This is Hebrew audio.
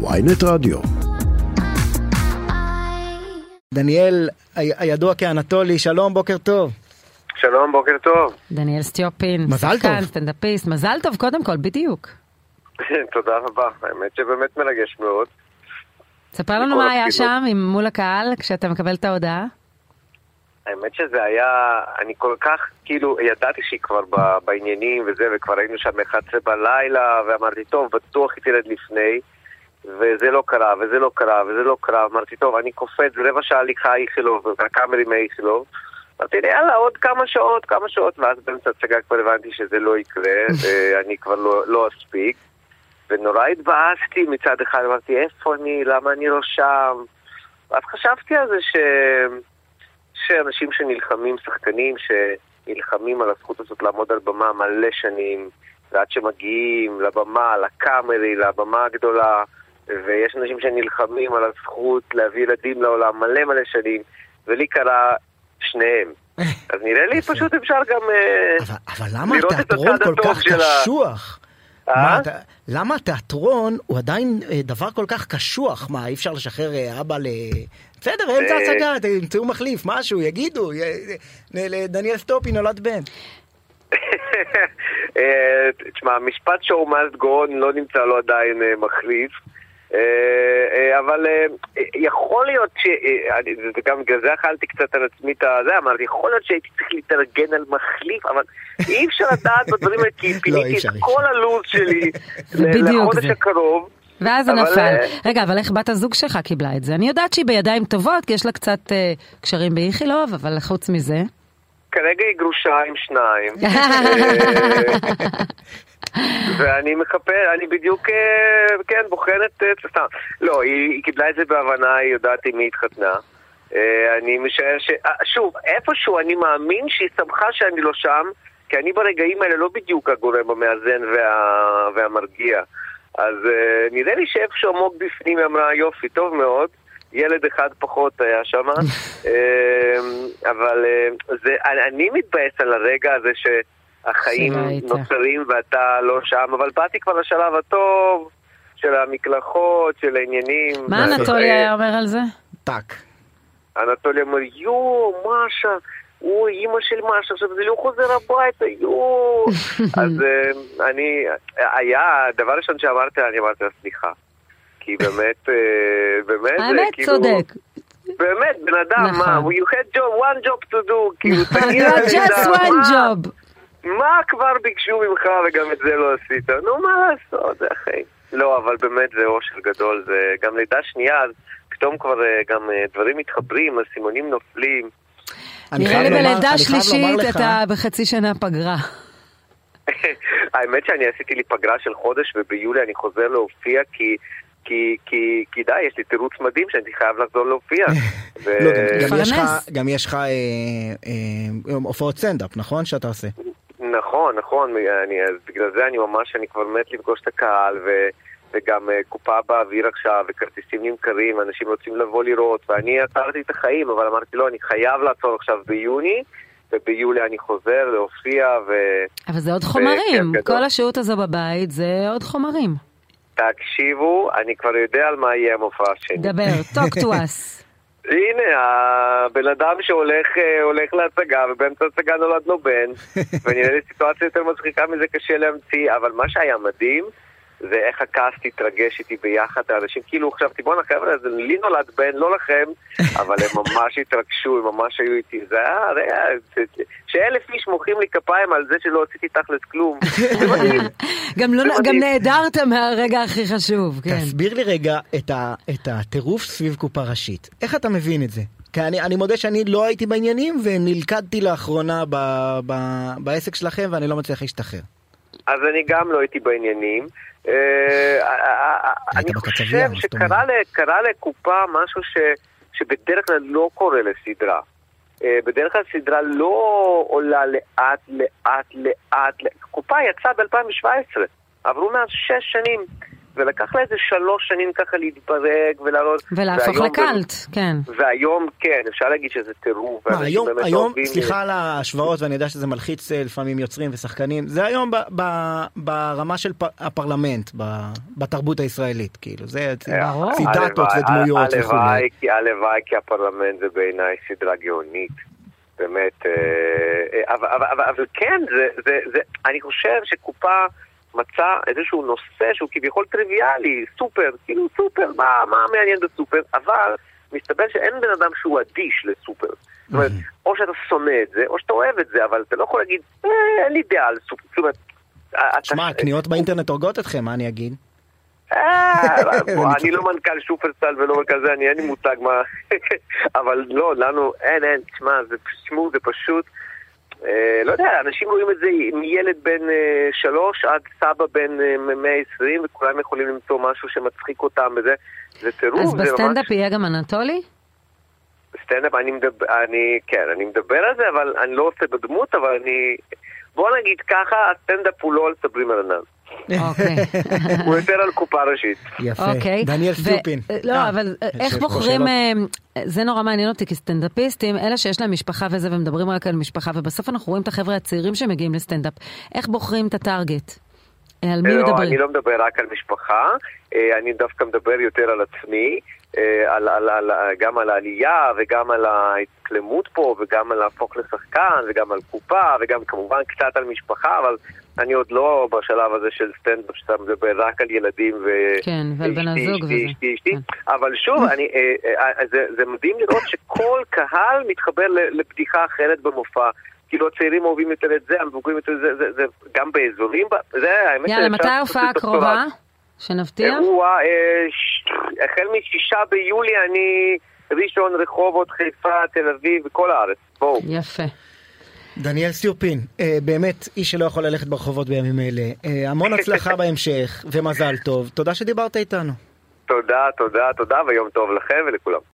ויינט רדיו. דניאל, הידוע כאנטולי, שלום, בוקר טוב. שלום, בוקר טוב. דניאל סטיופין, מזל שחקן, טוב. סטנדאפיסט, מזל טוב קודם כל, בדיוק. תודה רבה, האמת שבאמת מרגש מאוד. ספר לנו מה היה. שם מול הקהל כשאתה מקבל את ההודעה. האמת שזה היה, אני כל כך, כאילו, ידעתי שהיא כבר ב- בעניינים וזה, וכבר היינו שם 11 בלילה, ואמרתי, טוב, בטוח היא תרד לפני, וזה לא קרה, וזה לא קרה, וזה לא קרה. אמרתי, טוב, אני קופץ, רבע שעה הליכה איכילוב, הקאמרים מאיכילוב. אמרתי יאללה, עוד כמה שעות, כמה שעות, ואז באמצע הצגה כבר הבנתי שזה לא יקרה, ואני כבר לא, לא אספיק. ונורא התבאסתי מצד אחד, אמרתי, איפה אני, למה אני לא שם? ואז חשבתי על זה ש... שאנשים שנלחמים, שחקנים שנלחמים על הזכות הזאת לעמוד על במה מלא שנים, ועד שמגיעים לבמה, לקאמרי, לבמה הגדולה, ויש אנשים שנלחמים על הזכות להביא ילדים לעולם מלא מלא שנים, ולי קרה שניהם. אז נראה לי פשוט אפשר גם... אה, אבל, אבל למה התיאטרון כל כך קשוח? אה? מה, אתה- למה התיאטרון הוא עדיין אה, דבר כל כך קשוח? מה, אי אפשר לשחרר אבא ל... בסדר, אמצע. הצגה, תמצאו מחליף, משהו, יגידו, לדניאל סטופי נולד בן. תשמע, המשפט show must go on לא נמצא לו עדיין מחליף. אה, אה, אבל אה, יכול להיות ש... וגם בגלל זה אכלתי קצת על עצמי את הזה, אמרתי, יכול להיות שהייתי צריך להתארגן על מחליף, אבל אי אפשר לדעת בדברים האלה, כי לא, פיניתי את כל הלו"ז שלי לחודש. הקרוב. ואז זה נפל. רגע, אבל איך בת הזוג שלך קיבלה את זה? אני יודעת שהיא בידיים טובות, כי יש לה קצת קשרים באיכילוב, אבל חוץ מזה... כרגע היא גרושה עם שניים. ואני מחפש, אני בדיוק, אה, כן, בוחנת, אה, סתם. לא, היא, היא קיבלה את זה בהבנה, היא יודעת עם מי התחתנה. אה, אני משער ש... שוב, איפשהו אני מאמין שהיא שמחה שאני לא שם, כי אני ברגעים האלה לא בדיוק הגורם המאזן וה... והמרגיע. אז אה, נראה לי שאיפשהו עמוק בפנים היא אמרה, יופי, טוב מאוד. ילד אחד פחות היה שם, אבל זה, אני, מתבאס על הרגע הזה שהחיים היית. נוצרים ואתה לא שם, אבל באתי כבר לשלב הטוב של המקלחות, של העניינים. מה אנטולי היה אומר על זה? טאק. אנטולי אומר, יואו, משה, אוי, אימא של משה, עכשיו זה לא חוזר הביתה, יואו. אז אה, אני, היה, דבר ראשון שאמרתי, אני אמרתי לה, סליחה. כי באמת, אה, באמת, זה האמת, כאילו... צודק. באמת, בן אדם, נכון. מה, you had job, one job to do, כאילו, תגיד just "מה- one job. מה כבר ביקשו ממך וגם את זה לא עשית? נו, מה לעשות, זה החיים. לא, אבל באמת זה אושר גדול, זה גם לידה שנייה, אז פתאום כבר אה, גם אה, דברים מתחברים, הסימונים נופלים. נראה לי בלידה שלישית אתה בחצי שנה פגרה. האמת שאני עשיתי לי פגרה של חודש וביולי אני חוזר להופיע כי... כי, כי, כי די, יש לי תירוץ מדהים שאני חייב לחזור להופיע. ו... לא, גם- גם יש לך- אה, הופעות סטנדאפ, נכון? שאתה עושה. נכון, אני, אז בגלל זה אני ממש, אני כבר מת לפגוש את הקהל, ו, וגם uh, קופה באוויר עכשיו, וכרטיסים נמכרים, אנשים רוצים לבוא לראות, ואני עצרתי את החיים, אבל אמרתי, לא, אני חייב לעצור עכשיו ביוני, וביולי אני חוזר להופיע, ו... אבל זה עוד חומרים. גדול. כל השהות הזו בבית זה עוד חומרים. תקשיבו, אני כבר יודע על מה יהיה המופע שלי. דבר, talk to us. הנה, הבן אדם שהולך אה, להצגה, ובאמצע ההצגה נולד לו בן, ונראה לי סיטואציה יותר מצחיקה מזה קשה להמציא, אבל מה שהיה מדהים, זה איך הקאסט התרגש איתי ביחד, האנשים כאילו חשבתי, בואנה חבר'ה, זה לי נולד בן, לא לכם, אבל הם ממש התרגשו, הם ממש היו איתי, זה היה, זה היה, שאלף איש מוחאים לי כפיים על זה שלא עשיתי תכלס כלום. גם לא-. נעדרת מהרגע הכי חשוב, כן. תסביר לי רגע את ה- את הטירוף סביב קופה ראשית. איך אתה מבין את זה? כי אני, אני מודה שאני לא הייתי בעניינים ונלכדתי לאחרונה ב, ב, בעסק שלכם ואני לא מצליח להשתחרר. אז אני גם לא הייתי בעניינים. אה, אה, היית אני חושב שקרה לקופה משהו שבדרך כלל לא קורה לסדרה. אה, בדרך כלל סדרה לא עולה לאט, לאט. לאט. קופה יצאה ב-2017, עברו מאז שש שנים. ולקח לה איזה שלוש שנים ככה להתברג ולעלות. ולהפוך לקאלט, כן. והיום, כן, אפשר להגיד שזה טירוף. מה, היום, היום, סליחה על ההשוואות, ואני יודע שזה מלחיץ אה, לפעמים יוצרים ושחקנים, זה היום ב, ב, ברמה של פ, הפרלמנט, ב, בתרבות הישראלית, כאילו, זה. ציטטות הלוואי- ודמויות וכולי. הלוואי, כי- הפרלמנט זה בעיניי סדרה גאונית. באמת, אה, אה, אבל, אבל, אבל, אבל כן, זה, זה, זה, אני חושב שקופה מצא איזשהו נושא שהוא כביכול טריוויאלי, סופר, כאילו סופר, מה, מה מעניין בסופר, אבל מסתבר שאין בן אדם שהוא אדיש לסופר. זאת אומרת, או שאתה שונא את זה, או שאתה אוהב את זה, אבל אתה לא יכול להגיד, אה, אין לי דעה על סופר. זאת אומרת, אתה- שמע, הקניות באינטרנט הורגות אתכם, מה אני אגיד? אה, אני לא מנכ"ל שופרסל ולא כזה, אני אין לי מושג מה... אבל לא, לנו, אין, אין, תשמע, זה זה פשוט... אה, לא יודע, אנשים רואים את זה מילד בן אה, שלוש עד סבא בן אה, 120, וכולם יכולים למצוא משהו שמצחיק אותם וזה. זה טירוף, אז ממש... בסטנדאפ יהיה גם אנטולי? בסטנדאפ אני מדבר, אני, כן, אני מדבר על זה, אבל אני לא עושה בדמות, אבל אני... בוא נגיד ככה, הסטנדאפ הוא לא על סברי מרנן. אוקיי. הוא יותר על קופה ראשית. יפה. אוקיי. דניאל סטופין. לא, אה, אבל יש איך בוחרים? אה, זה נורא מעניין אותי כסטנדאפיסטים, אלה שיש להם משפחה וזה, ומדברים רק על משפחה, ובסוף אנחנו רואים את החבר'ה הצעירים שמגיעים לסטנדאפ. איך בוחרים את הטארגט? אה, על מי לא, מדברים? אני לא מדבר רק על משפחה, אה, אני דווקא מדבר יותר על עצמי, אה, על, על, על, גם על העלייה וגם על ההתקלמות פה וגם על להפוך לשחקן וגם על קופה וגם כמובן קצת על משפחה, אבל אני עוד לא בשלב הזה של סטנדאפ שאתה מדבר רק על ילדים ו... כן, ועל בן הזוג וזה. אשתי, אשתי. כן. אבל שוב, אני, אה, אה, זה, זה מדהים לראות שכל קהל מתחבר ל- לבדיחה אחרת במופע. כאילו הצעירים אוהבים יותר את זה, המבוגרים יותר את זה, זה, זה גם באזורים, זה האמת יאללה, מתי ההופעה. הקרובה? שנבטיח? אירוע, אה, ש- החל משישה ביולי אני ראשון, רחובות, חיפה, תל אביב וכל הארץ. בואו. יפה. דניאל סיופין, אה, באמת איש שלא יכול ללכת ברחובות בימים אלה. אה, המון הצלחה בהמשך, ומזל טוב. תודה שדיברת איתנו. תודה, תודה, תודה, ויום טוב לכם ולכולם.